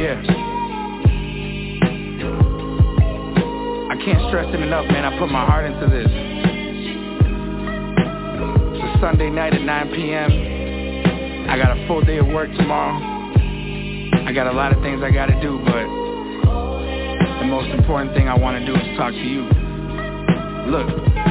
Yeah. I can't stress it enough, man. I put my heart into this. It's a Sunday night at 9 p.m. I got a full day of work tomorrow. I got a lot of things I gotta do, but the most important thing I wanna do is talk to you. Look,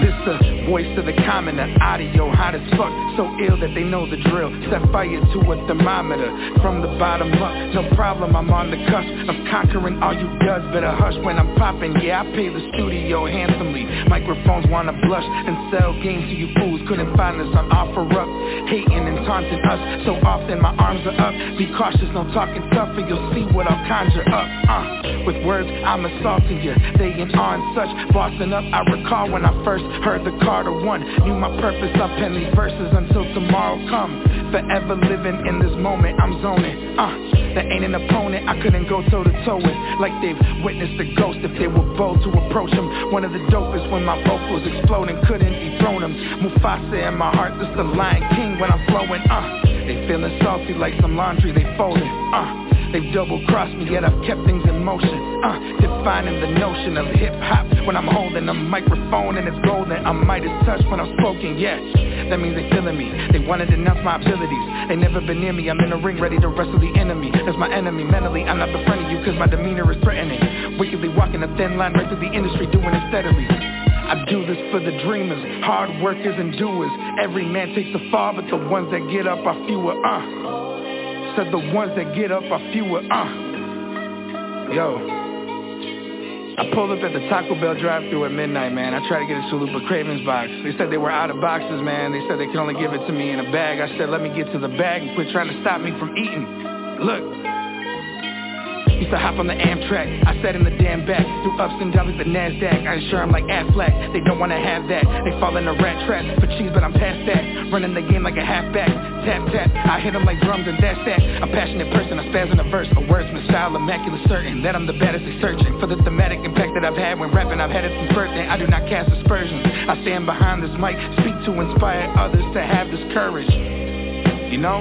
this the voice of the commoner, audio hot as fuck, so ill that they know the drill. Set fire to a thermometer from the bottom up. No problem, I'm on the cusp of conquering all you does. Better hush when I'm popping. Yeah, I pay the studio handsomely. Microphones wanna blush and sell games to you fools. Couldn't find us on offer up, hating and taunting us. So often my arms are up. Be cautious, no talking tough, and you'll see what I'll conjure up. Uh, with words, I'm assaulting you. They ain't on such bossing up. I recall when I first Heard the Carter one, knew my purpose, I pen these verses until tomorrow come. Forever living in this moment, I'm zoning, uh. There ain't an opponent I couldn't go toe to toe with. Like they've witnessed a ghost if they were bold to approach him One of the dopest when my vocals exploding, couldn't dethrone him Mufasa in my heart, this the Lion King when I'm flowing, uh. They feeling salty like some laundry they folding, uh. They've double-crossed me, yet I've kept things in motion. Uh, defining the notion of hip-hop when I'm holding a microphone and it's golden. I'm Midas touch when I'm spoken, yeah. That means they feeling me. They wanna denounce my abilities. They never been near me. I'm in the ring ready to wrestle the enemy. That's my enemy. Mentally, I'm not befriending you cause my demeanor is threatening. Wickedly walking a thin line right through the industry, doing it steadily. I do this for the dreamers, hard workers and doers. Every man takes a fall, but the ones that get up are fewer, uh. Said the ones that get up are fewer, uh. Yo. I pulled up at the Taco Bell drive-thru at midnight, man. I tried to get a Chalupa Cravings box. They said they were out of boxes, man. They said they could only give it to me in a bag. I said, let me get to the bag and quit trying to stop me from eating. Look, Used to hop on the Amtrak, I sat in the damn back. Through ups and downs like the NASDAQ. I assure I'm like Aflac, they don't wanna have that. They fall in a rat trap. For cheese but I'm past that. Running the game like a halfback. Tap tap, I hit them like drums and that's that. A passionate person, I spaz in a verse. A wordsmith style, immaculate certain. That I'm the baddest they searching For the thematic impact that I've had when rapping. I've had it since birth and I do not cast aspersions. I stand behind this mic Speak to inspire others to have this courage. You know?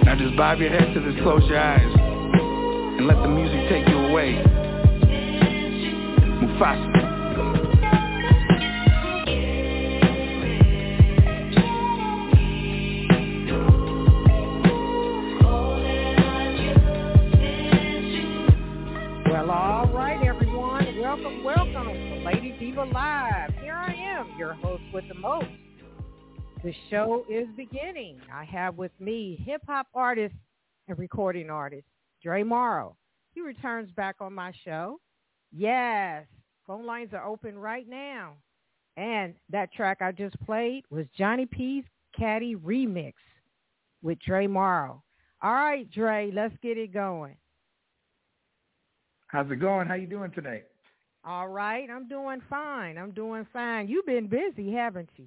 Now just bob your head to this, close your eyes and let the music take you away. Mufasa. Well, all right, everyone. Welcome, welcome to Lady Diva Live. Here I am, your host with the most. The show is beginning. I have with me hip-hop artist and recording artist Dre Marro. He returns back on my show. Yes, phone lines are open right now. And that track I just played was Johnny P's Caddy Remix with Dre Marro. All right, Dre, let's get it going. How's it going? How you doing today? All right, I'm doing fine. I'm doing fine. You've been busy, haven't you?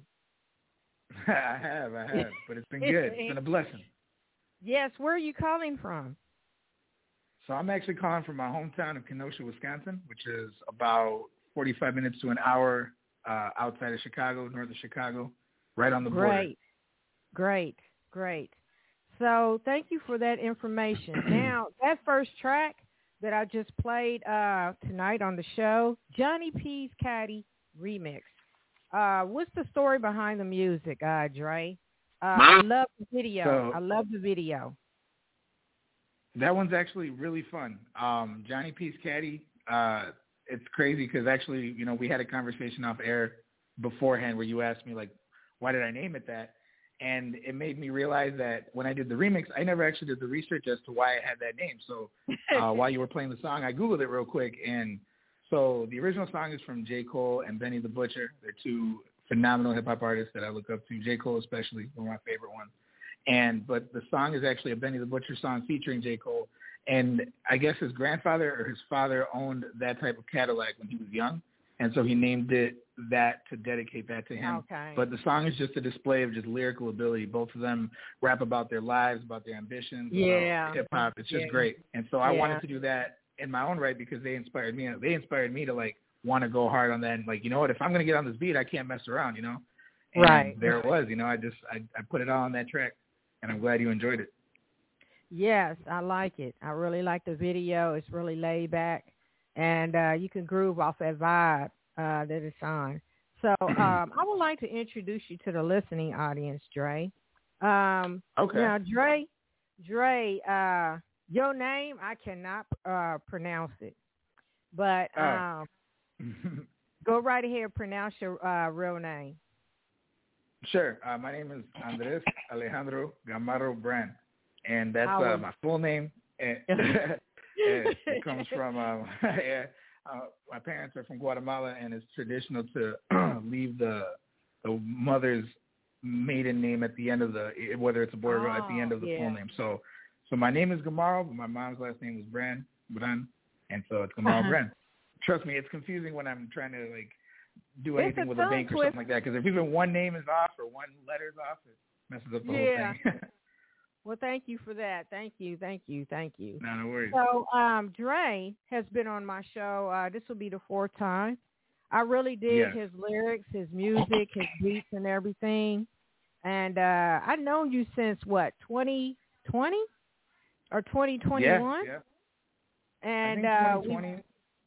I have, I have, but it's been good. It's been a blessing. Yes, where are you calling from? So I'm actually calling from my hometown of Kenosha, Wisconsin, which is about 45 minutes to an hour uh, outside of Chicago, north of Chicago, right on the border. Great, great, great. So thank you for that information. now, that first track that I just played uh, tonight on the show, Johnny P's Caddy remix. Uh, what's the story behind the music, uh, Dre? Uh, I love the video. So, I love the video. That one's actually really fun. Um, Johnny P's Caddy, uh, it's crazy because actually, you know, we had a conversation off air beforehand where you asked me like, why did I name it that? And it made me realize that when I did the remix, I never actually did the research as to why I had that name. So uh, while you were playing the song, I googled it real quick, and so the original song is from J. Cole and Benny the Butcher. They're two phenomenal hip hop artists that I look up to. J. Cole especially, one of my favorite ones. And but the song is actually a Benny the Butcher song featuring J. Cole. And I guess his grandfather or his father owned that type of Cadillac when he was young. And so he named it that to dedicate that to him. Okay. But the song is just a display of just lyrical ability. Both of them rap about their lives, about their ambitions, yeah. hip hop. It's just yeah. great. And so I yeah. wanted to do that in my own right because they inspired me. They inspired me to like want to go hard on that. And like, you know what? If I'm gonna get on this beat, I can't mess around. You know. And right. There it was. You know, I just I I put it all on that track and I'm glad you enjoyed it. Yes, I like it. I really like the video. It's really laid back, and uh, you can groove off that vibe uh, that it's on. So um, I would like to introduce you to the listening audience, Dre. Um, okay. Now, Dre, Dre, uh, your name I cannot uh, pronounce it, but um, go right ahead. Pronounce your uh, real name. Sure. Uh, my name is Andres Alejandro Gamarro Bran, and that's uh, my full name. And, it comes from um, yeah, uh, my parents are from Guatemala, and it's traditional to leave the the mother's maiden name at the end of the whether it's a boy or girl at the end of the Oh, yeah. full name. So so my name is Gamarro, but my mom's last name was Bran Bran, and so it's Gamarro Uh-huh. Bran. Trust me, it's confusing when I'm trying to like do anything with a bank or something like that. Because if even one name is off or one letter's off, it messes up the Yeah. whole thing. Well, thank you for that. Thank you, thank you, thank you. no, no worries. So, um, Dre has been on my show. Uh, this will be the fourth time. I really dig Yes. his lyrics, his music, his beats, and everything. And uh, I've known you since what, 2020 or 2021? Yeah, yeah. And I uh, think we- 2020,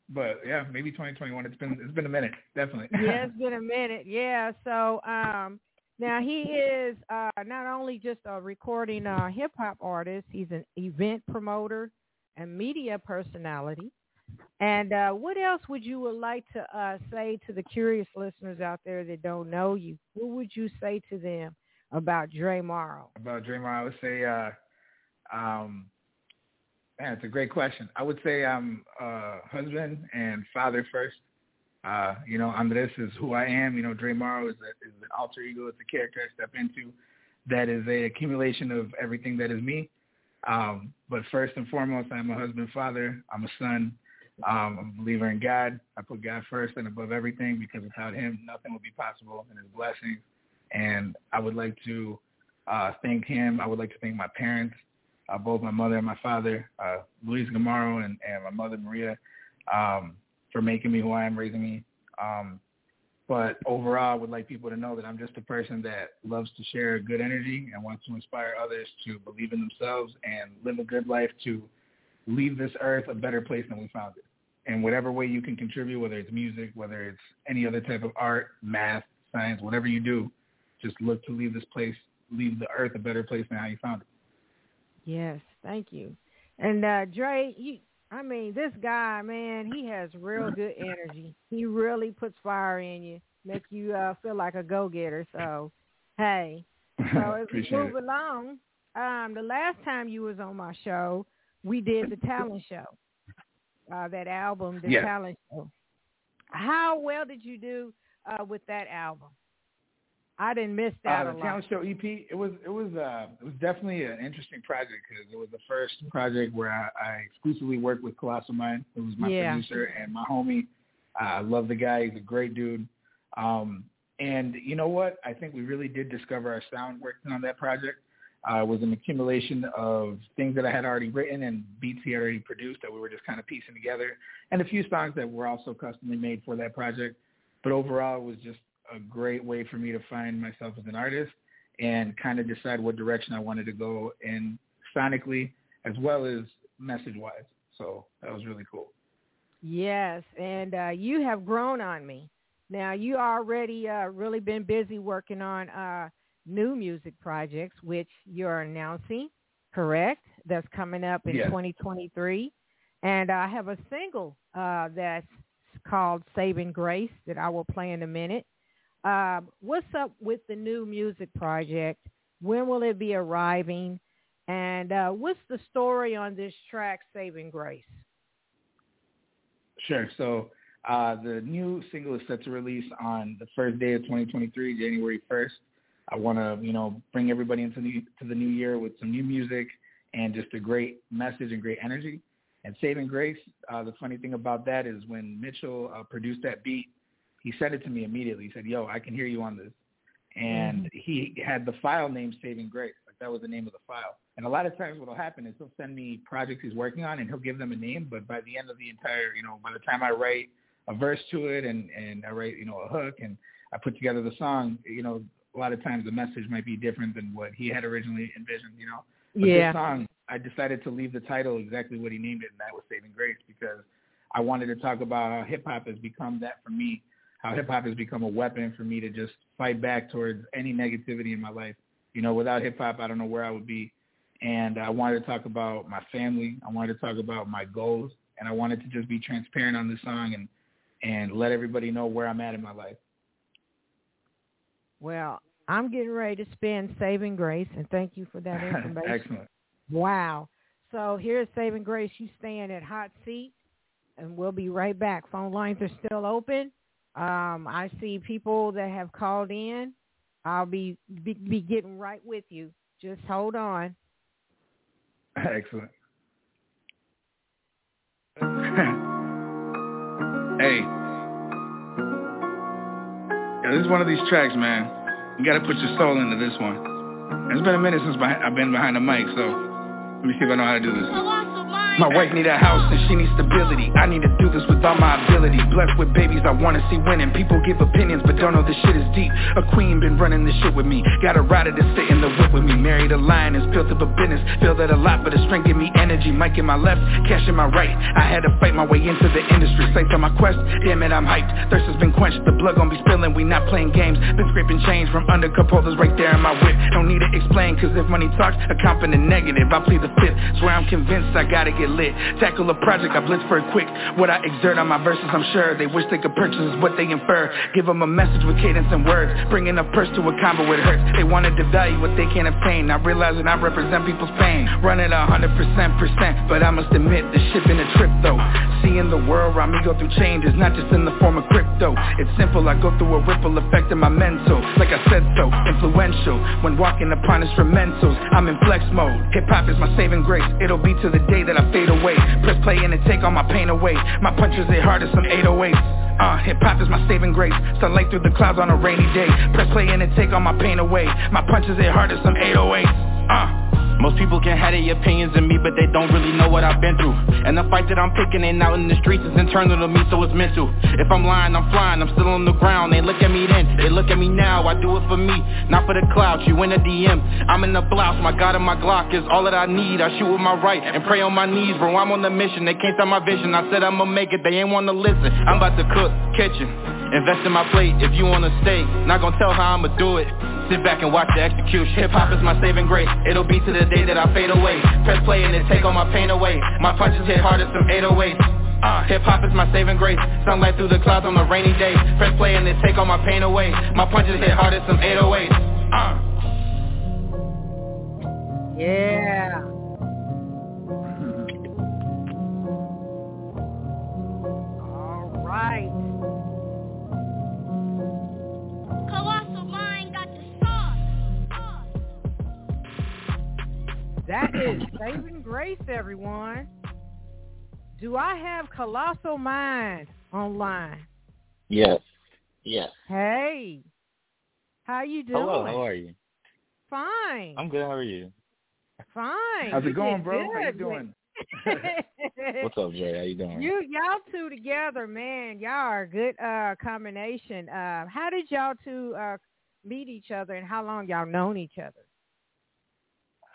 but yeah, maybe 2021. It's been it's been a minute, definitely. yeah, it's been a minute. Yeah. So um, now he is uh, not only just a recording uh, hip hop artist, he's an event promoter and media personality. And uh, what else would you would like to uh, say to the curious listeners out there that don't know you? What would you say to them about Dre Marro? About Dre Marro, I would say, uh, um, man, it's a great question. I would say I'm uh, husband and father first. Uh, you know, Andres is who I am. You know, Dre Marro is, a, is an alter ego. It's a character I step into that is a accumulation of everything that is me. Um, but first and foremost, I'm a husband, father. I'm a son. Um, I'm a believer in God. I put God first and above everything because without him, nothing would be possible and his blessings. And I would like to uh, thank him. I would like to thank my parents, uh, both my mother and my father, uh, Luis Gamarro and, and my mother, Maria, um, for making me who I am, raising me. Um, but overall, I would like people to know that I'm just a person that loves to share good energy and wants to inspire others to believe in themselves and live a good life to leave this earth a better place than we found it. And whatever way you can contribute, whether it's music, whether it's any other type of art, math, science, whatever you do, just look to leave this place, leave the earth a better place than how you found it. Yes, thank you. And uh Dre, you I mean, this guy, man, he has real good energy. He really puts fire in you, make you uh feel like a go getter. So hey. So as we move it. along, um, the last time you was on my show, we did the talent show. Uh that album, the Yeah. talent show. How well did you do uh with that album? I didn't miss that Uh, a the talent show EP, it was it was uh it was definitely an interesting project because it was the first project where I, I exclusively worked with Colossal Mind, who was my Yeah. producer and my homie. Uh, I love the guy; he's a great dude. Um, and you know what? I think we really did discover our sound working on that project. Uh, it was an accumulation of things that I had already written and beats he had already produced that we were just kind of piecing together, and a few songs that were also customly made for that project. But overall, it was just a great way for me to find myself as an artist and kind of decide what direction I wanted to go in sonically as well as message wise. So that was really cool. Yes, and uh, you have grown on me. Now you already uh, really been busy working on uh, new music projects, which you're announcing, correct? That's coming up in Yes. 2023, and I have a single uh, that's called "Saving Grace" that I will play in a minute. Um, what's up with the new music project? When will it be arriving? And uh, what's the story on this track, "Saving Grace"? Sure. So uh, the new single is set to release on the first day of 2023, January 1st. I want to, you know, bring everybody into the, to the new year with some new music and just a great message and great energy. And Saving Grace, uh, the funny thing about that is when Mitchell uh, produced that beat, he sent it to me immediately. He said, "Yo, I can hear you on this," and mm-hmm. he had the file name Saving Grace, like that was the name of the file. And a lot of times, what'll happen is he'll send me projects he's working on, and he'll give them a name. But by the end of the entire, you know, by the time I write a verse to it, and and I write, you know, a hook, and I put together the song, you know, a lot of times the message might be different than what he had originally envisioned. You know, but Yeah. this song I decided to leave the title exactly what he named it, and that was Saving Grace, because I wanted to talk about how hip hop has become that for me, how hip hop has become a weapon for me to just fight back towards any negativity in my life. You know, without hip hop, I don't know where I would be. And I wanted to talk about my family. I wanted to talk about my goals, and I wanted to just be transparent on this song and and let everybody know where I'm at in my life. Well, I'm getting ready to spin Saving Grace, and thank you for that information. Excellent. Wow. So here's Saving Grace. You staying at hot seat, and we'll be right back. Phone lines are still open. Um, I see people that have called in. I'll be, be be getting right with you. Just hold on. Excellent. hey. Yeah, this is one of these tracks, man. You gotta put your soul into this one. It's been a minute since I've been behind the mic, so let me see if I know how to do this. My wife need a house and she needs stability. I need to do this with all my ability. Blessed with babies I wanna see winning. People give opinions but don't know this shit is deep. A queen been running this shit with me. Got a rider to sit in the whip with me. Married a lion and built up a business. Feel that a lot but the strength give me energy. Mic in my left, cash in my right. I had to fight my way into the industry. Safe on my quest, damn it I'm hyped. Thirst has been quenched, the blood gon' be spilling. We not playing games, been scraping change From under cup holders right there in my whip. Don't need to explain cause if money talks A confident negative, I plead the fifth. Swear I'm convinced I gotta get get lit. Tackle a project, I blitz for it quick. What I exert on my verses, I'm sure They wish they could purchase is what they infer. Give them a message with cadence and words. Bringing a purse to a combo with hurts. They wanna devalue what they can't obtain. Not realizing I represent people's pain. Running a hundred percent percent But I must admit, this shit been a trip though. Seeing the world around me go through changes Not just in the form of crypto. It's simple, I go through a ripple effect in my mental. Like I said so, influential. When walking upon instrumentals I'm in flex mode. Hip-hop is my saving grace. It'll be to the day that I away. Press play and it take all my pain away. My punches hit hard as some 808s uh, hip-hop is my saving grace. Sunlight through the clouds on a rainy day. Press play and it take all my pain away. My punches hit hard as some 808s uh, most people can have their opinions of me, but they don't really know what I've been through. And the fight that I'm picking and out in the streets is internal to me, so it's mental. If I'm lying, I'm flying, I'm still on the ground. They look at me then, they look at me now. I do it for me, not for the clout. You in a DM, I'm in the blouse. My God and my Glock is all that I need. I shoot with my right and pray on my knees, bro. I'm on the mission. They can't stop my vision. I said I'ma make it. They ain't wanna listen. I'm about to cook kitchen. Invest in my plate if you wanna stay Not gonna tell how I'ma do it Sit back and watch the execution. Hip-hop is my saving grace. It'll be to the day that I fade away. Press play and it take all my pain away. My punches hit hard as some 808s uh, hip-hop is my saving grace. Sunlight through the clouds on a rainy day. Press play and it take all my pain away. My punches hit hard as some 808s uh. Yeah. All right That is Saving Grace, everyone. Do I have Colossal Mind online? Yes. Yes. Hey. How you doing? Hello, how are you? Fine. I'm good, how are you? Fine. How's it going, bro? Good. How you doing? What's up, Jay? How you doing? You y'all two together, man. Y'all are a good uh combination. Uh how did y'all two uh meet each other and how long y'all known each other?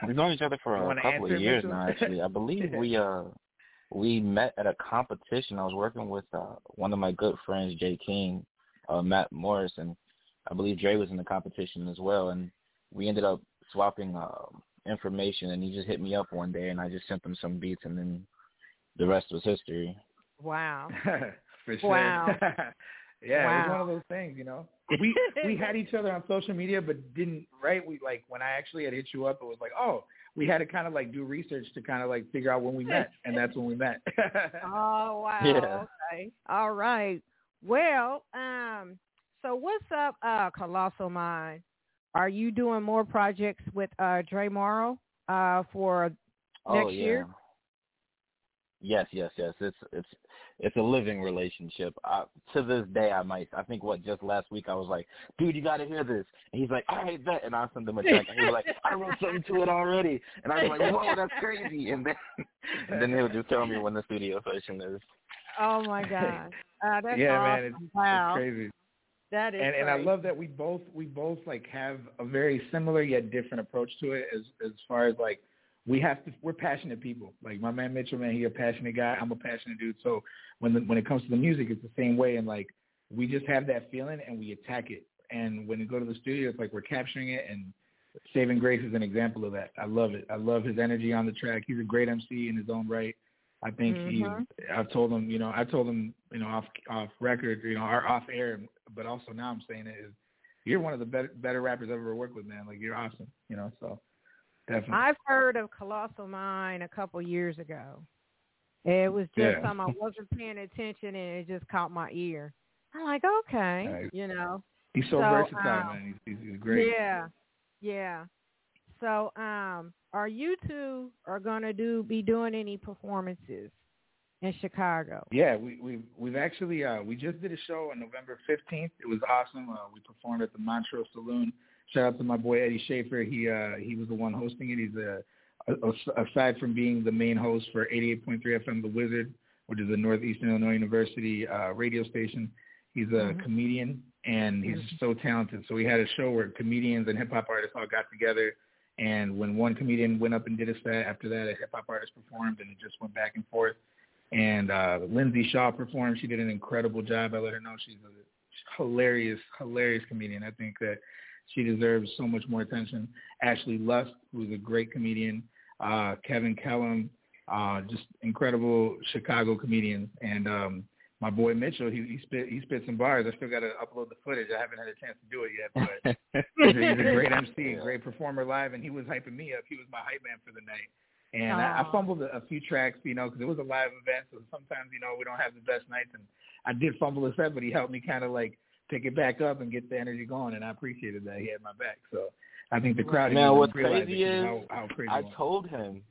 We've known each other for a couple of years now. Actually, I believe we uh we met at a competition. I was working with uh one of my good friends, Jay King, uh Matt Morris, and I believe Dre was in the competition as well. And we ended up swapping uh, information, and he just hit me up one day, and I just sent him some beats, and then the rest was history. Wow. for sure. Wow. yeah, wow. it was one of those things, you know. We we had each other on social media, but didn't right. We like when I actually had hit you up, it was like, oh, we had to kind of like do research to kind of like figure out when we met, and that's when we met. oh wow. Yeah. Okay. All right. Well, um, so what's up, uh, Colossal Mind? Are you doing more projects with uh Dre Marro uh for oh, next yeah. year? Yes, yes, yes. It's it's it's a living relationship. I, to this day, I might. I think what just last week I was like, dude, you got to hear this. And he's like, I hate that, And I sent him a text. And he was like, I wrote something to it already. And I was like, whoa, that's crazy. And then and then he'll just tell me when the studio session is. Oh my god. Uh, that's yeah, awesome. man, it's, wow. it's crazy. That is and and I love that we both we both like have a very similar yet different approach to it as as far as like we have to. We're passionate people. Like my man Mitchell, man, he a passionate guy. I'm a passionate dude. So when the, when it comes to the music, it's the same way. And like we just have that feeling and we attack it. And when we go to the studio, it's like we're capturing it. And Saving Grace is an example of that. I love it. I love his energy on the track. He's a great MC in his own right. I think mm-hmm. he. I've told him, you know, I told him, you know, off off record, you know, or off air, but also now I'm saying it is, you're one of the better better rappers I've ever worked with, man. Like you're awesome, you know. So definitely. I've heard of Colossal Mind a couple years ago. It was just yeah. something I wasn't paying attention, and it just caught my ear. I'm like, okay, right. you know. He's so, so versatile, um, man. He's, he's great. Yeah, yeah. So, um, are you two are gonna do be doing any performances in Chicago? Yeah, we we we've actually uh, we just did a show on November fifteenth. It was awesome. Uh, we performed at the Montrose Saloon. Shout out to my boy Eddie Schaefer. He uh, he was the one hosting it. He's a, a, aside from being the main host for 88.3 FM The Wizard, which is a Northeastern Illinois University uh, radio station. He's a mm-hmm. comedian and he's mm-hmm. so talented. So we had a show where comedians and hip hop artists all got together and when one comedian went up and did a set, after that a hip hop artist performed, and it just went back and forth. And uh, Lindsay Shaw performed. She did an incredible job. I let her know she's a hilarious, hilarious comedian. I think that she deserves so much more attention. Ashley Lust, who's a great comedian. Uh, Kevin Kellum, uh, just incredible Chicago comedians. And um, my boy Mitchell, he, he spit he spit some bars. I still got to upload the footage. I haven't had a chance to do it yet, but he's, a, he's a great MC, a great performer live, and he was hyping me up. He was my hype man for the night. And I, I fumbled a, a few tracks, you know, because it was a live event, so sometimes you know we don't have the best nights, and I did fumble a set, but he helped me kind of like pick it back up and get the energy going, and I appreciated that he had my back. So I think the crowd. Man, what's crazy is how, how crazy I told him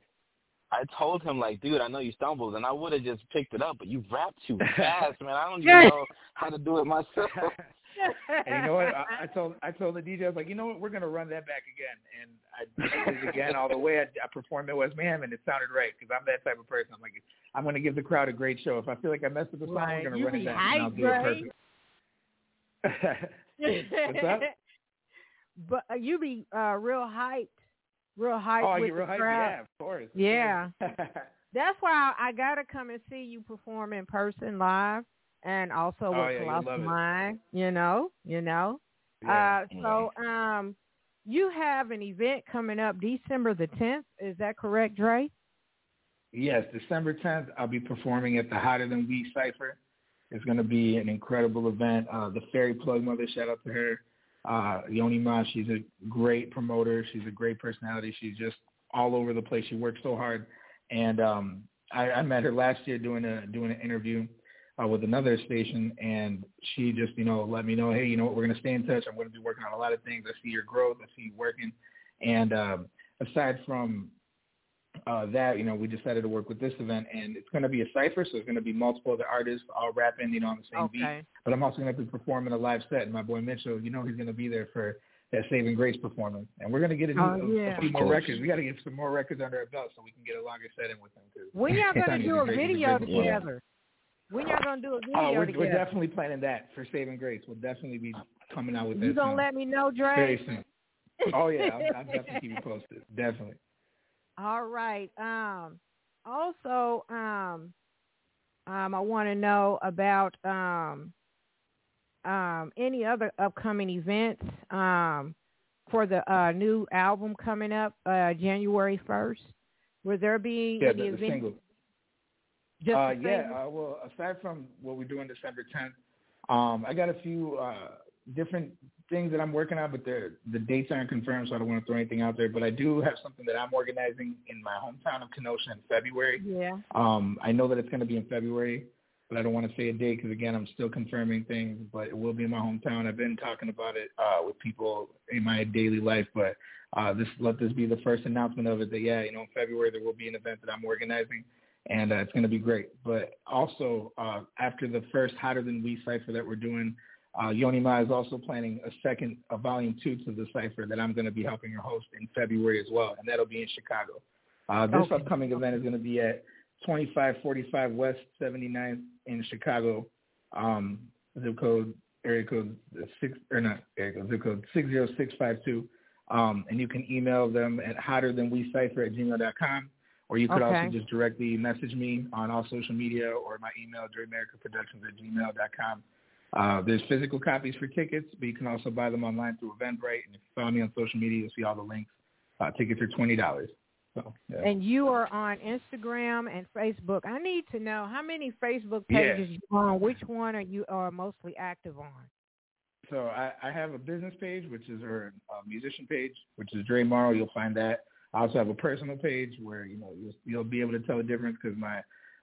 I told him like, dude, I know you stumbled, and I would have just picked it up, but you rap too fast, man. I don't even know how to do it myself. and you know what? I, I told I told the DJ, I was like, you know what? We're gonna run that back again, and I did it again all the way. I, I performed Midwest Mayhem, and it sounded right because I'm that type of person. I'm like, I'm gonna give the crowd a great show. If I feel like I messed up the song, right. I'm gonna you run it back, and I'll do it perfect. What's up? But uh, you be uh, real hyped real hyped. oh, with you're real hype? crowd. Yeah, of course. Yeah. That's why I, I got to come and see you perform in person live and also oh, with yeah, Colossal Mind, you know, you know. Yeah. Uh, so um, you have an event coming up December the 10th. Is that correct, Dre? Yes, December 10th, I'll be performing at the Hotter Than We Cypher. It's going to be an incredible event. Uh, the Fairy Plug Mother, shout out to her. Uh, Yoni Ma, she's a great promoter. She's a great personality. She's just all over the place. She works so hard. And um, I, I met her last year doing a doing an interview uh, with another station, and she just you know let me know, hey, you know what, we're gonna stay in touch. I'm gonna be working on a lot of things. I see your growth. I see you working. And um, aside from uh, that, you know, we decided to work with this event, and it's going to be a cipher, so it's going to be multiple other artists all rapping, you know, on the same okay. beat. But I'm also going to be performing a live set, and my boy Mitchell, you know, he's going to be there for that Saving Grace performance, and we're going to get a, oh, a, yeah. a few more records. We got to get some more records under our belt so we can get a longer set in with him too. When y'all going to do a video together? When y'all going to do a video oh, we're, together? We're definitely planning that for Saving Grace. We'll definitely be coming out with you that. You gonna soon. let me know, Dre? Very soon. Oh yeah, I'll, I'll definitely keep you posted. Definitely. All right. Um, also, um, um, I want to know about um, um, any other upcoming events um, for the uh, new album coming up uh, January 1st. Will there be yeah, any the, events? The single. Just uh, yeah, uh, well, aside from what we do on December 10th, um, I got a few uh, different things that I'm working on, but the the dates aren't confirmed, so I don't want to throw anything out there. But I do have something that I'm organizing in my hometown of Kenosha in February. Yeah. Um, I know that it's going to be in February, but I don't want to say a date because again, I'm still confirming things. But it will be in my hometown. I've been talking about it uh, with people in my daily life, but uh, this let this be the first announcement of it. That yeah, you know, in February there will be an event that I'm organizing. And uh, it's going to be great. But also, uh, after the first Hotter Than We cipher that we're doing, uh, Yoni Ma is also planning a second, a volume two to the cipher that I'm going to be helping her host in February as well, and that'll be in Chicago. Uh, this okay. upcoming event is going to be at 2545 West 79th in Chicago. Um, zip code area code six or not area code zip code six zero six five two. Um, and you can email them at hotterthanwecipher at gmail.com. Or you could okay. also just directly message me on all social media or my email, Productions at gmail.com. Uh, there's physical copies for tickets, but you can also buy them online through Eventbrite. And if you follow me on social media, you'll see all the links. Uh, tickets are $20. So, yeah. And you are on Instagram and Facebook. I need to know how many Facebook pages yeah. you on. Which one are you are mostly active on? So I, I have a business page, which is or a musician page, which is Dre Marro. You'll find that. I also have a personal page where you know you'll, you'll be able to tell the difference because my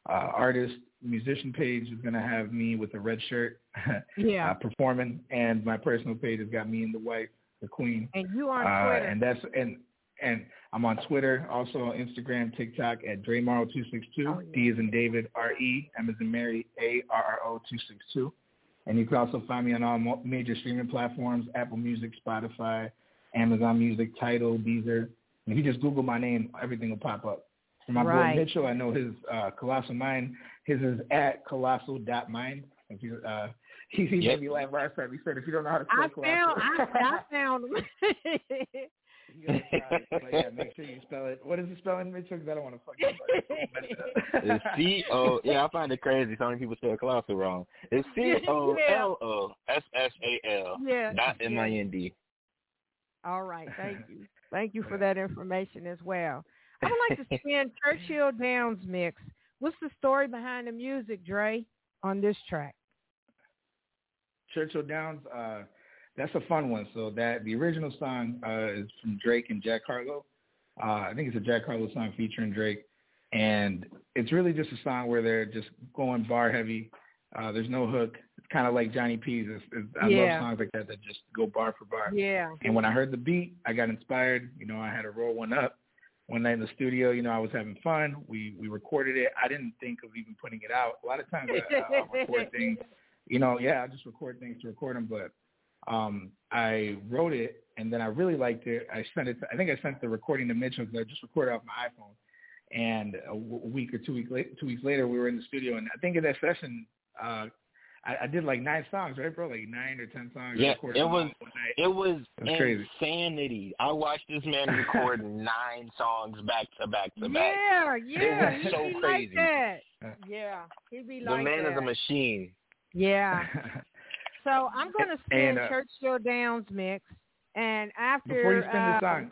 uh, artist musician page is going to have me with a red shirt, yeah, uh, performing, and my personal page has got me and the wife, the queen. And you on uh, Twitter? And that's and and I'm on Twitter, also on Instagram, TikTok at DreMorrow262. Oh, yeah. D is in David, R E, M is in Mary, A R R O 262. And you can also find me on all major streaming platforms: Apple Music, Spotify, Amazon Music, Tidal, Deezer. And if you just Google my name, everything will pop up. For my right. boy Mitchell, I know his uh, Colossal Mind. His is at colossal.mind. If you, uh, he, he yep. made me laugh last time. He said, if you don't know how to spell I Colossal. Found, I, I found yeah, make sure you spell it. What is the spelling, Mitchell? Because I don't want to fuck It's C O. Yeah, I find it crazy. So many people spell colossal wrong. It's C O L O S S A L. Yeah. Not M I N D. All right. Thank you. Thank you for that information as well. I would like to spin Churchill Downs mix. What's the story behind the music, Dre, on this track? Churchill Downs, uh, that's a fun one. So that the original song uh, is from Drake and Jack Harlow. Uh, I think it's a Jack Harlow song featuring Drake, and it's really just a song where they're just going bar heavy. Uh, there's no hook. It's kind of like Johnny P's. It's, it's, I yeah. love songs like that that just go bar for bar. Yeah. And when I heard the beat, I got inspired. You know, I had to roll one up. One night in the studio, you know, I was having fun. We we recorded it. I didn't think of even putting it out. A lot of times I, I'll record things. You know, yeah, I just record things to record them. But um, I wrote it, and then I really liked it. I sent it. To, I think I sent the recording to Mitchell because I just recorded off my iPhone. And a week or two weeks later, two weeks later, we were in the studio, and I think in that session, uh, I, I did like nine songs, right, bro? Like nine or ten songs. Yeah, it was it was, it was insanity. I watched this man record nine songs back to back to back. Yeah, yeah, it was so he'd be crazy. Like that. Yeah, he'd be like the man that. is a machine. Yeah. so I'm going to spin and, uh, Churchill Downs mix, and after before you spin uh, the song,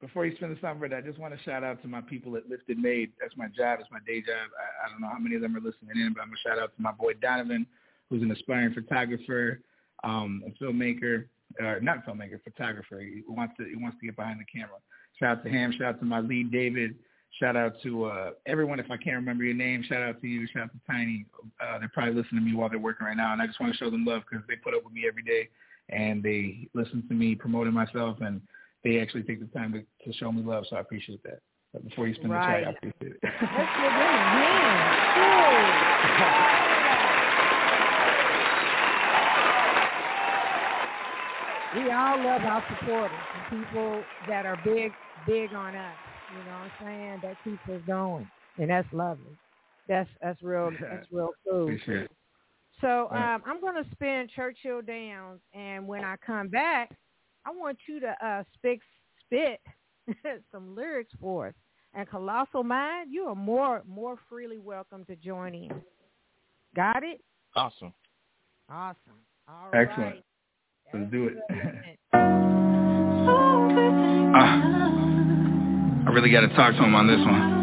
before you spin the Fred, I just want to shout out to my people at Lifted Made. That's my job. It's my day job. I, I don't know how many of them are listening in, but I'm gonna shout out to my boy Donovan, who's an aspiring photographer, um, a filmmaker, uh, not filmmaker, photographer. He wants to he wants to get behind the camera. Shout out to him. Shout out to my lead David. Shout out to uh, everyone. If I can't remember your name, shout out to you. Shout out to Tiny. Uh, they're probably listening to me while they're working right now, and I just want to show them love because they put up with me every day, and they listen to me promoting myself, and they actually take the time to, to show me love. So I appreciate that. But before you spend right. the track, I appreciate it. Let's give them a hand. we all love our supporters and people that are big, big on us. You know what I'm saying? That keeps us going, and that's lovely. That's that's real. That's real cool. So um, I'm going to spin Churchill Downs, and when I come back, I want you to uh, spit spit some lyrics for us. And Colossal Mind, you are more more freely welcome to join in. Got it? Awesome. Awesome. All Excellent. right. Let's do it. uh, I really got to talk to him on this one.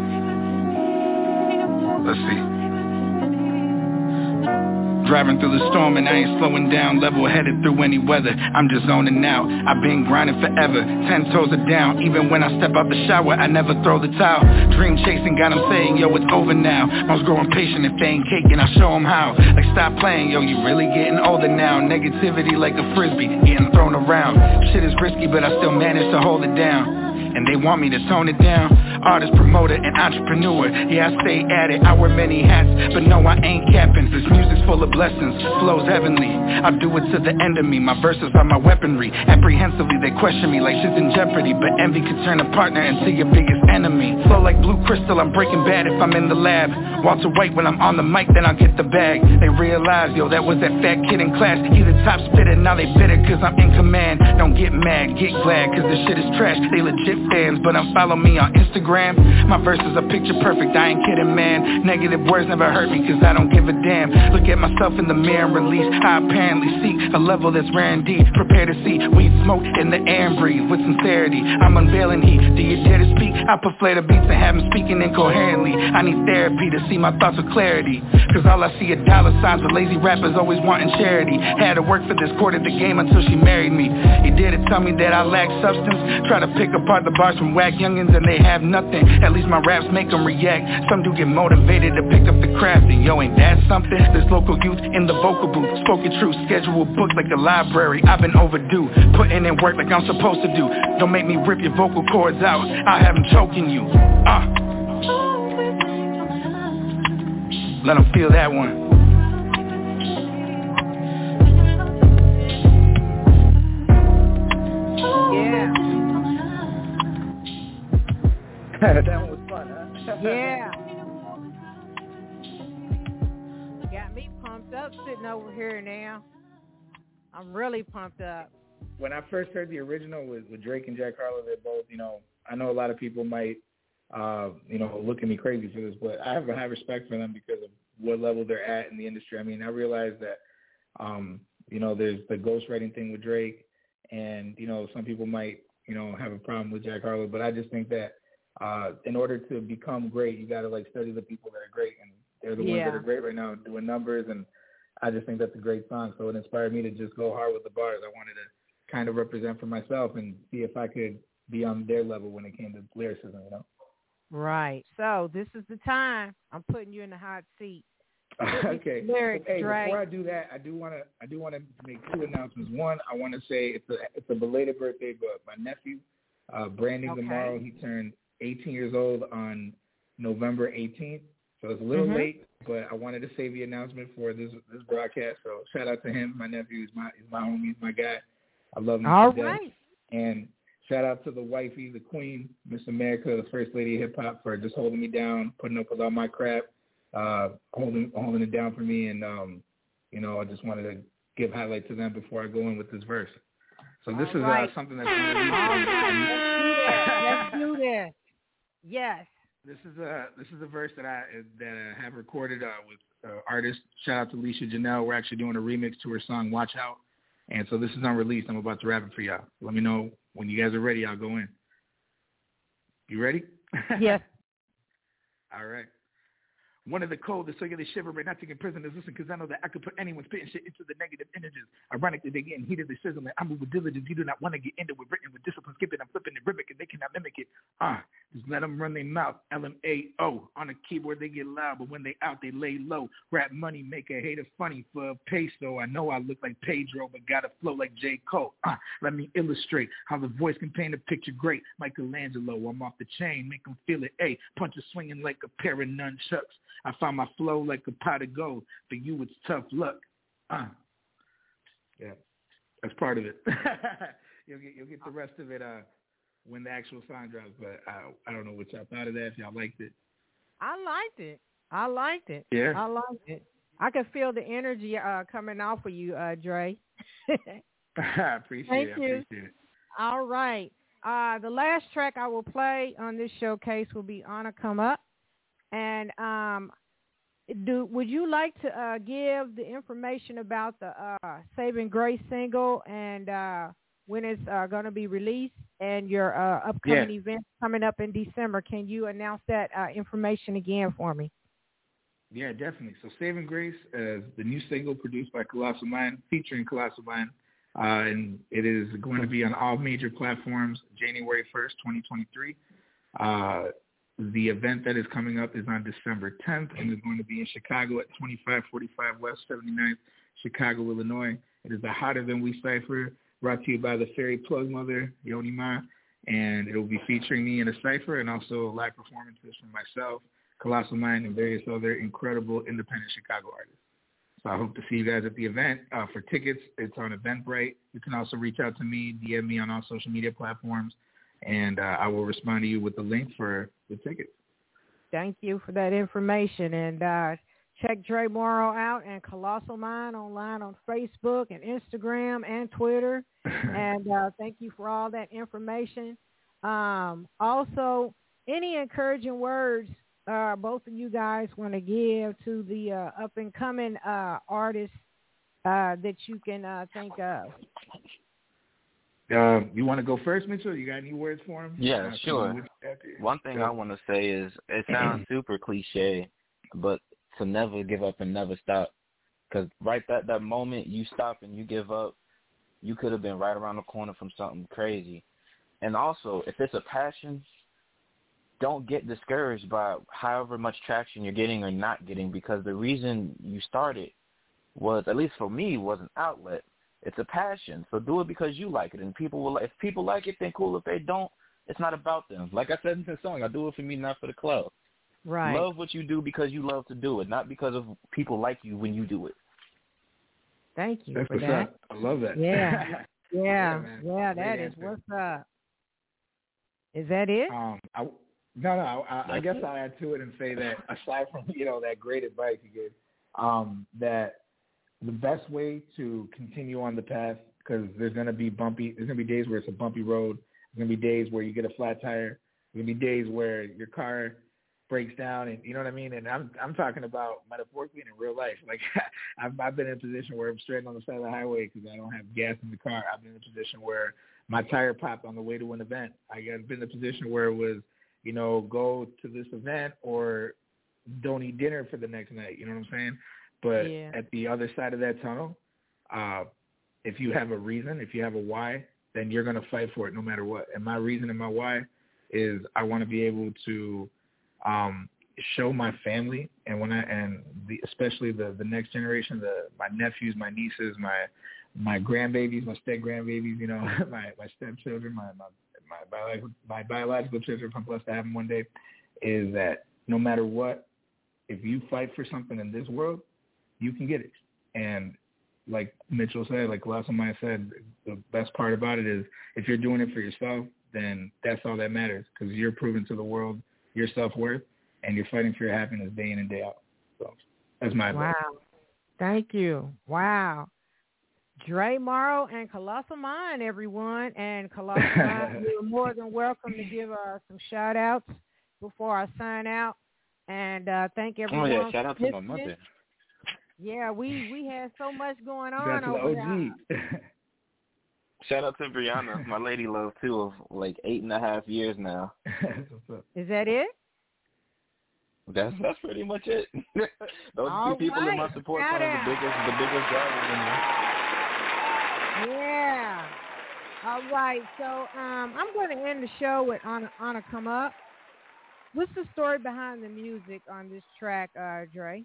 Let's see. Driving through the storm and I ain't slowing down Level-headed through any weather. I'm just zoning out I've been grinding forever. Ten toes are down. Even when I step out the shower I never throw the towel. Dream chasing got them saying Yo it's over now. I was growing patient. If they ain't caking I show them how. Like stop playing. Yo you really getting older now. Negativity like a frisbee Getting thrown around. Shit is risky but I still manage to hold it down and they want me to tone it down. Artist, promoter, and entrepreneur. Yeah, I stay at it, I wear many hats But no, I ain't capping. This music's full of blessings, flows heavenly. I do it to the end of me, my verses are my weaponry. Apprehensively, they question me like shit's in jeopardy. But envy could turn a partner into your biggest enemy. Flow like blue crystal, I'm breaking bad if I'm in the lab Walter White when I'm on the mic, then I'll get the bag. They realize, yo, that was that fat kid in class. He the top spitter, now they bitter cause I'm in command. Don't get mad, get glad cause this shit is trash. They legit fans, but I'm follow me on Instagram. My verses are picture perfect, I ain't kidding man. Negative words never hurt me cause I don't give a damn. Look at myself in the mirror and release I apparently seek a level that's rare indeed Prepare to see weed smoke in the air and breathe with sincerity. I'm unveiling heat, do you dare to speak? I prefer the beats and have them speaking incoherently. I need therapy to see my thoughts with clarity. Cause all I see are dollar signs. With lazy rappers always wanting charity. Had to work for this court quarter the game until she married me. He did it tell me that I lack substance. Try to pick apart the bars from whack youngins and they have nothing. At least my raps make them react. Some do get motivated to pick up the craft. And yo ain't that something? This local youth in the vocal booth. Spoken truth, schedule book like a library. I've been overdue, putting in work like I'm supposed to do. Don't make me rip your vocal cords out. I have them choking you. Uh. Let them feel that one. Yeah. that one was fun, huh? yeah. Got me pumped up sitting over here now. I'm really pumped up. When I first heard the original with, with Drake and Jack Harlow, they're both, you know, I know a lot of people might uh, you know, look at me crazy for this, but I have a high respect for them because of what level they're at in the industry. I mean, I realize that, um, you know, there's the ghostwriting thing with Drake, and you know, some people might, you know, have a problem with Jack Harlow, but I just think that uh, in order to become great, you got to like study the people that are great, and they're the yeah. ones that are great right now doing numbers, and I just think that's a great song. So it inspired me to just go hard with the bars. I wanted to kind of represent for myself and see if I could be on their level when it came to lyricism, you know. Right. So this is the time. I'm putting you in the hot seat. okay. Lyrics, hey, right? before I do that, I do want to I do want to make two announcements. One, I want to say it's a it's a belated birthday, but my nephew, uh, Brandon okay. Gamarro, he turned 18 years old on November 18th. So it's a little mm-hmm. late, but I wanted to save the announcement for this this broadcast. So shout out to him. My nephew is my is my homie, he's my guy. I love him. All. Death. And Shout out to the wifey, the queen, Miss America, the first lady of hip hop, for just holding me down, putting up with all my crap, uh, holding holding it down for me, and um, you know, I just wanted to give highlight to them before I go in with this verse. So this all is right. uh, something that's. All right. Let's do this. Let's do this. Yes. This is a this is a verse that I that I have recorded uh, with uh, artist. Shout out to Alicia Janelle. We're actually doing a remix to her song "Watch Out," and so this is unreleased. I'm about to rap it for y'all. Let me know when you guys are ready, I'll go in. You ready? Yes. All right. One of the get a shiver, right? Not taking prisoners. Listen, because I know that I could put anyone spitting shit into the negative images. Ironically, they getting heated, they sizzling. I move with diligence. You do not want to get into it. Written with discipline, skipping, I'm flipping and ribbing, and they cannot mimic it. Ah, just let them run their mouth. L-M-A-O. On the keyboard, they get loud, but when they out, they lay low. Rap money, make a hater funny for a peso. I know I look like Pedro, but got a flow like J. Cole. Ah, let me illustrate how the voice can paint a picture great. Michelangelo, I'm off the chain, make them feel it. A, punches swinging like a pair of nunchucks. I find my flow like a pot of gold. For you, it's tough luck. Uh. Yeah, that's part of it. you'll get you'll get the rest of it uh, when the actual song drops. But I I don't know what y'all thought of that. If y'all liked it. I liked it. I liked it. Yeah. I liked it. I can feel the energy uh, coming off of you, uh, Dre. I appreciate Thank it. you. I appreciate it. All right. Uh, the last track I will play on this showcase will be "Honor Come Up." And um, do would you like to uh, give the information about the uh, Saving Grace single and uh, when it's uh, going to be released and your uh, upcoming yeah. events coming up in December? Can you announce that uh, information again for me? Yeah, definitely. So Saving Grace is the new single produced by Colossal Mind, featuring Colossal Mind. Uh, and it is going to be on all major platforms January 1st, 2023. The event that is coming up is on December 10th and is going to be in Chicago at 2545 West 79th, Chicago, Illinois. It is the Hotter Than We Cypher brought to you by the Fairy Plug Mother, Yoni Ma. And it will be featuring me in a cipher and also live performances from myself, Colossal Mind, and various other incredible independent Chicago artists. So I hope to see you guys at the event. Uh, for tickets, it's on Eventbrite. You can also reach out to me, DM me on all social media platforms and uh, I will respond to you with the link for the tickets. Thank you for that information. And uh, check Dre Marro out and Colossal Mind online on Facebook and Instagram and Twitter. and uh, thank you for all that information. Um, also, any encouraging words uh, both of you guys want to give to the uh, up and coming uh, artists uh, that you can uh, think of? Um, you want to go first, Mitchell? You got any words for him? Yeah, sure. One thing I want to say is it sounds super cliche, but to never give up and never stop. Because right that that moment you stop and you give up, you could have been right around the corner from something crazy. And also, if it's a passion, don't get discouraged by however much traction you're getting or not getting because the reason you started was, at least for me, was an outlet. It's a passion. So do it because you like it. And people will, if people like it, then cool. If they don't, it's not about them. Like I said in the song, I do it for me, not for the club. Right. Love what you do because you love to do it, not because of people like you when you do it. Thank you That's for that. Up. I love that. Yeah. yeah. Yeah, yeah that is what's up. Is that it? Um, I, no, no. I, I guess I'll add to it and say that aside from you know that great advice you gave, um, that the best way to continue on the path because there's gonna be bumpy. There's gonna be days where it's a bumpy road. There's gonna be days where you get a flat tire. There's gonna be days where your car breaks down and you know what I mean and I'm I'm talking about metaphorically and in real life like I've I've been in a position where I'm stranded on the side of the highway because I don't have gas in the car I've been in a position where my tire popped on the way to an event I got been in a position where it was you know go to this event or don't eat dinner for the next night you know what I'm saying but yeah. at the other side of that tunnel uh if you have a reason if you have a why then you're going to fight for it no matter what and my reason and my why is I want to be able to um, show my family and when I and the, especially the the next generation, the my nephews, my nieces, my my grandbabies, my step grandbabies, you know, my my stepchildren, my my my biological, my biological children, if I'm blessed to have them one day, is that no matter what, if you fight for something in this world, you can get it. And like Mitchell said, like Colossal Mind said, the best part about it is if you're doing it for yourself, then that's all that matters because you're proving to the world your self-worth and you're fighting for your happiness day in and day out. So that's my Wow. advice. Thank you. Wow. Dre Marro and Colossal Mind, everyone. And Colossal Mind, you're more than welcome to give uh, some shout-outs before I sign out. And uh, thank everyone. Oh, yeah. Shout out to my listening. mother. Yeah, we, we had so much going on Shout out to over the OG. there. Shout out to Brianna, my lady love too, of like eight and a half years now. That's what's up. Is that it? That's that's pretty much it. Those All two people in my right. support Shout are the out. biggest the biggest drivers in there. Yeah. All right. So um, I'm going to end the show with Anna, Anna Come Up. What's the story behind the music on this track, uh, Dre?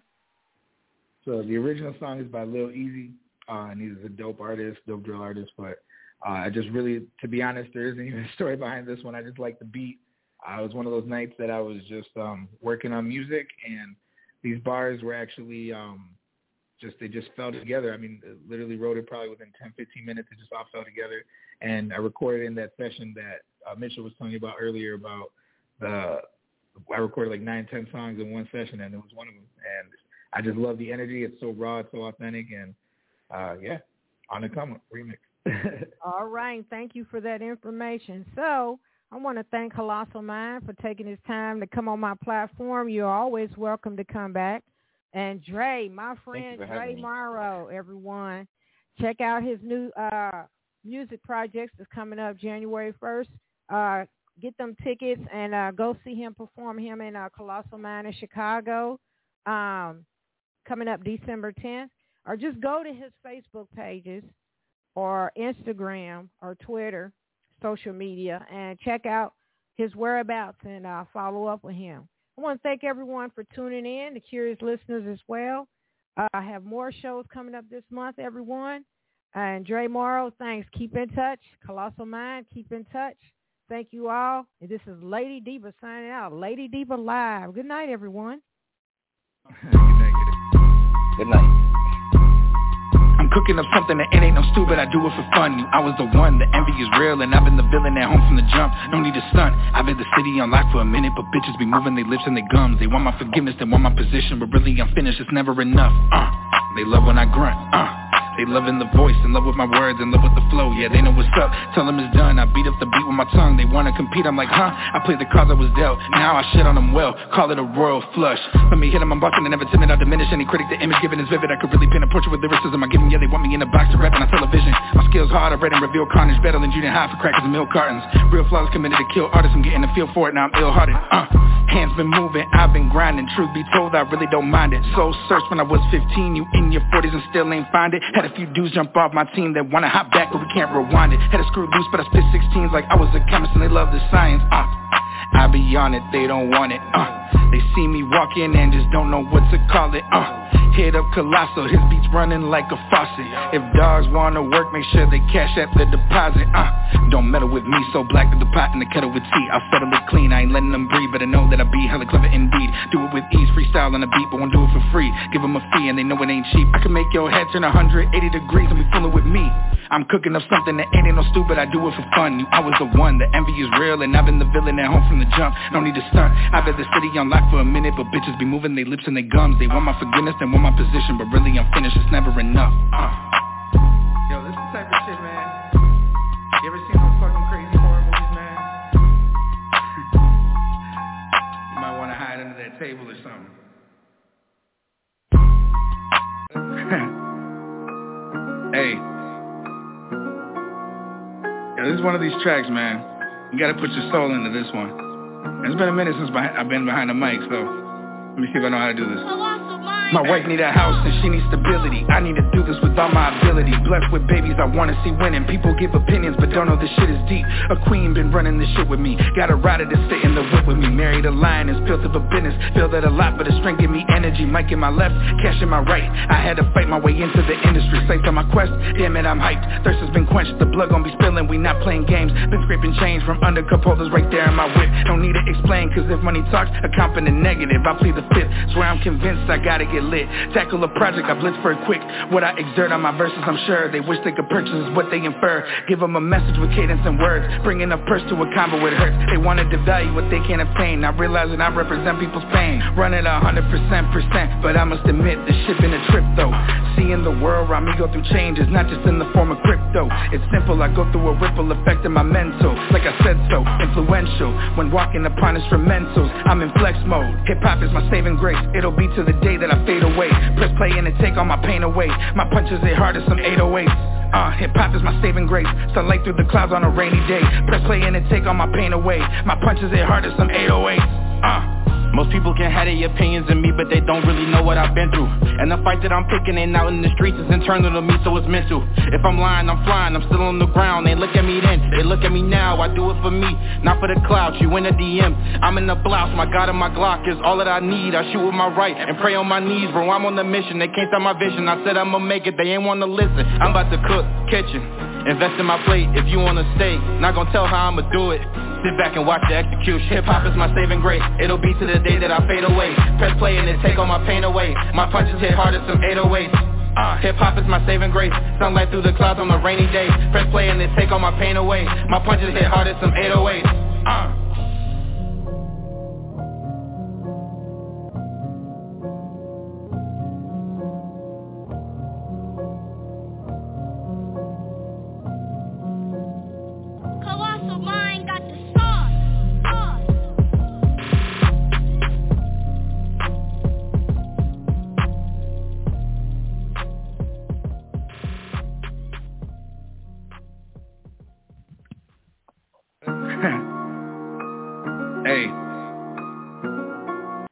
So the original song is by Lil Easy, uh, and he's a dope artist, dope drill artist. But uh, I just really, to be honest, there isn't even a story behind this one. I just like the beat. Uh, it was one of those nights that I was just um, working on music, and these bars were actually um, just they just fell together. I mean, literally wrote it probably within 10, 15 minutes. It just all fell together, and I recorded in that session that uh, Mitchell was telling you about earlier about the. I recorded like nine, ten songs in one session, and it was one of them. And I just love the energy. It's so raw, it's so authentic, and uh, yeah, on the come remix. All right. Thank you for that information. So I want to thank Colossal Mind for taking his time to come on my platform. You're always welcome to come back. And Dre, my friend for Dre having me. Marro, everyone, check out his new uh, music projects that's coming up January 1st. Uh, get them tickets and uh, go see him perform him in uh, Colossal Mind in Chicago um, coming up December 10th. Or just go to his Facebook pages or Instagram or Twitter, social media, and check out his whereabouts and uh, follow up with him. I want to thank everyone for tuning in, the curious listeners as well. Uh, I have more shows coming up this month, everyone. And Dre Marro, thanks. Keep in touch. Colossal Mind, keep in touch. Thank you all. And this is Lady Diva signing out. Lady Diva Live. Good night, everyone. Good night. I'm cooking up something that it ain't no stupid, I do it for fun. I was the one, the envy is real, and I've been the villain at home from the jump. No need to stunt. I've been the city on lock for a minute, but bitches be moving their lips and their gums. They want my forgiveness, they want my position, but really I'm finished. It's never enough. Uh, they love when I grunt. Uh. They loving the voice, in love with my words, in love with the flow. Yeah, they know what's up. Tell them it's done. I beat up the beat with my tongue. They wanna compete. I'm like, huh? I played the cards I was dealt. Now I shit on them well. Call it a royal flush. Let me hit them. I'm busting and never timid. I diminish any critic. The image given is vivid. I could really paint a portrait with lyricism. I give them, yeah, they want me in a box to rap on television. My skills hard. I read and reveal carnage better than junior high for crackers and milk cartons. Real flaws committed to kill artists. I'm getting the feel for it. Now I'm ill-hearted. Uh. Hands been moving, I've been grinding Truth be told, I really don't mind it Soul search when I was 15 You in your 40s and still ain't find it Had a few dudes jump off my team that wanna hop back But we can't rewind it Had a screw loose, but I spit 16s Like I was a chemist and they love the science uh. I be on it, they don't want it uh. They see me walking and just don't know what to call it uh. Hit up Colossal, his beats running like a faucet. If dogs wanna work, make sure they cash at the deposit uh. Don't meddle with me, so black as the pot and the kettle with tea. I'll settle it clean, I ain't letting them breathe But I know that I be hella clever indeed. Do it with ease, freestyle on the beat But won't do it for free. Give them a fee and they know it ain't cheap. I can make your head turn 180 degrees and be fooling with me. I'm cooking up something that ain't, ain't no stupid I do it for fun. I was the one, the envy is real And I've been the villain at home from the jump. No need to stunt I've the city on lock for a minute But bitches be moving their lips and their gums They want my forgiveness, they want my position, but really I'm finished, it's never enough. Uh. Yo, this is the type of shit, man. You ever seen those fucking crazy horror movies, man? you might want to hide under that table or something. hey. Yo, this is one of these tracks, man. You gotta put your soul into this one. It's been a minute since I've been behind the mic, so let me see if I know how to do this. My wife need a house and she needs stability. I need to do this with all my ability. Blessed with babies I wanna see winning. People give opinions but don't know this shit is deep. A queen been running this shit with me. Got a rider to sit in the whip with me. Married a lion is built of a business. Feel that a lot but the strength give me energy. Mic in my left, cash in my right. I had to fight my way into the industry. Safe on my quest, damn it I'm hyped. Thirst has been quenched, the blood gon' be spilling. We not playing games, been scraping change From under cup holders right there in my whip. Don't need to explain cause if money talks A confident negative, I plead the fifth. Swear I'm convinced I gotta get lit. Tackle a project, I blitz for it quick. What I exert on my verses, I'm sure They wish they could purchase is what they infer. Give them a message with cadence and words. Bringing a purse to a combo with hurts. They wanna devalue what they can't obtain. I realize that I represent people's pain. Running a hundred percent percent But I must admit, the ship been a trip though. Seeing the world around me go through changes Not just in the form of crypto. It's simple, I go through a ripple effect in my mental. Like I said so, influential. When walking upon instrumentals I'm in flex mode. Hip-hop is my saving grace. It'll be to the day that I fade away. Press play and it take all my pain away. My punches hit hard as some 808s uh, hip-hop is my saving grace. Sunlight through the clouds on a rainy day. Press play and it take all my pain away. My punches hit hard as some 808s uh. Most people can have their opinions of me, but they don't really know what I've been through. And the fight that I'm picking ain't out in the streets is internal to me, so it's mental. If I'm lying, I'm flying, I'm still on the ground. They look at me then, they look at me now. I do it for me, not for the clout. You in the DM, I'm in the blouse. My God and my Glock is all that I need. I shoot with my right and pray on my knees, bro. I'm on the mission. They can't stop my vision. I said I'ma make it, they ain't wanna listen. I'm about to cook, kitchen. Invest in my plate if you wanna stay. Not gonna tell how I'ma do it. Sit back and watch the execution. Hip hop is my saving grace. It'll be to the day that I fade away. Press play and it take all my pain away. My punches hit hard as some 808s. Uh, hip hop is my saving grace. Sunlight through the clouds on a rainy day. Press play and it take all my pain away. My punches hit hard as some 808s. Uh.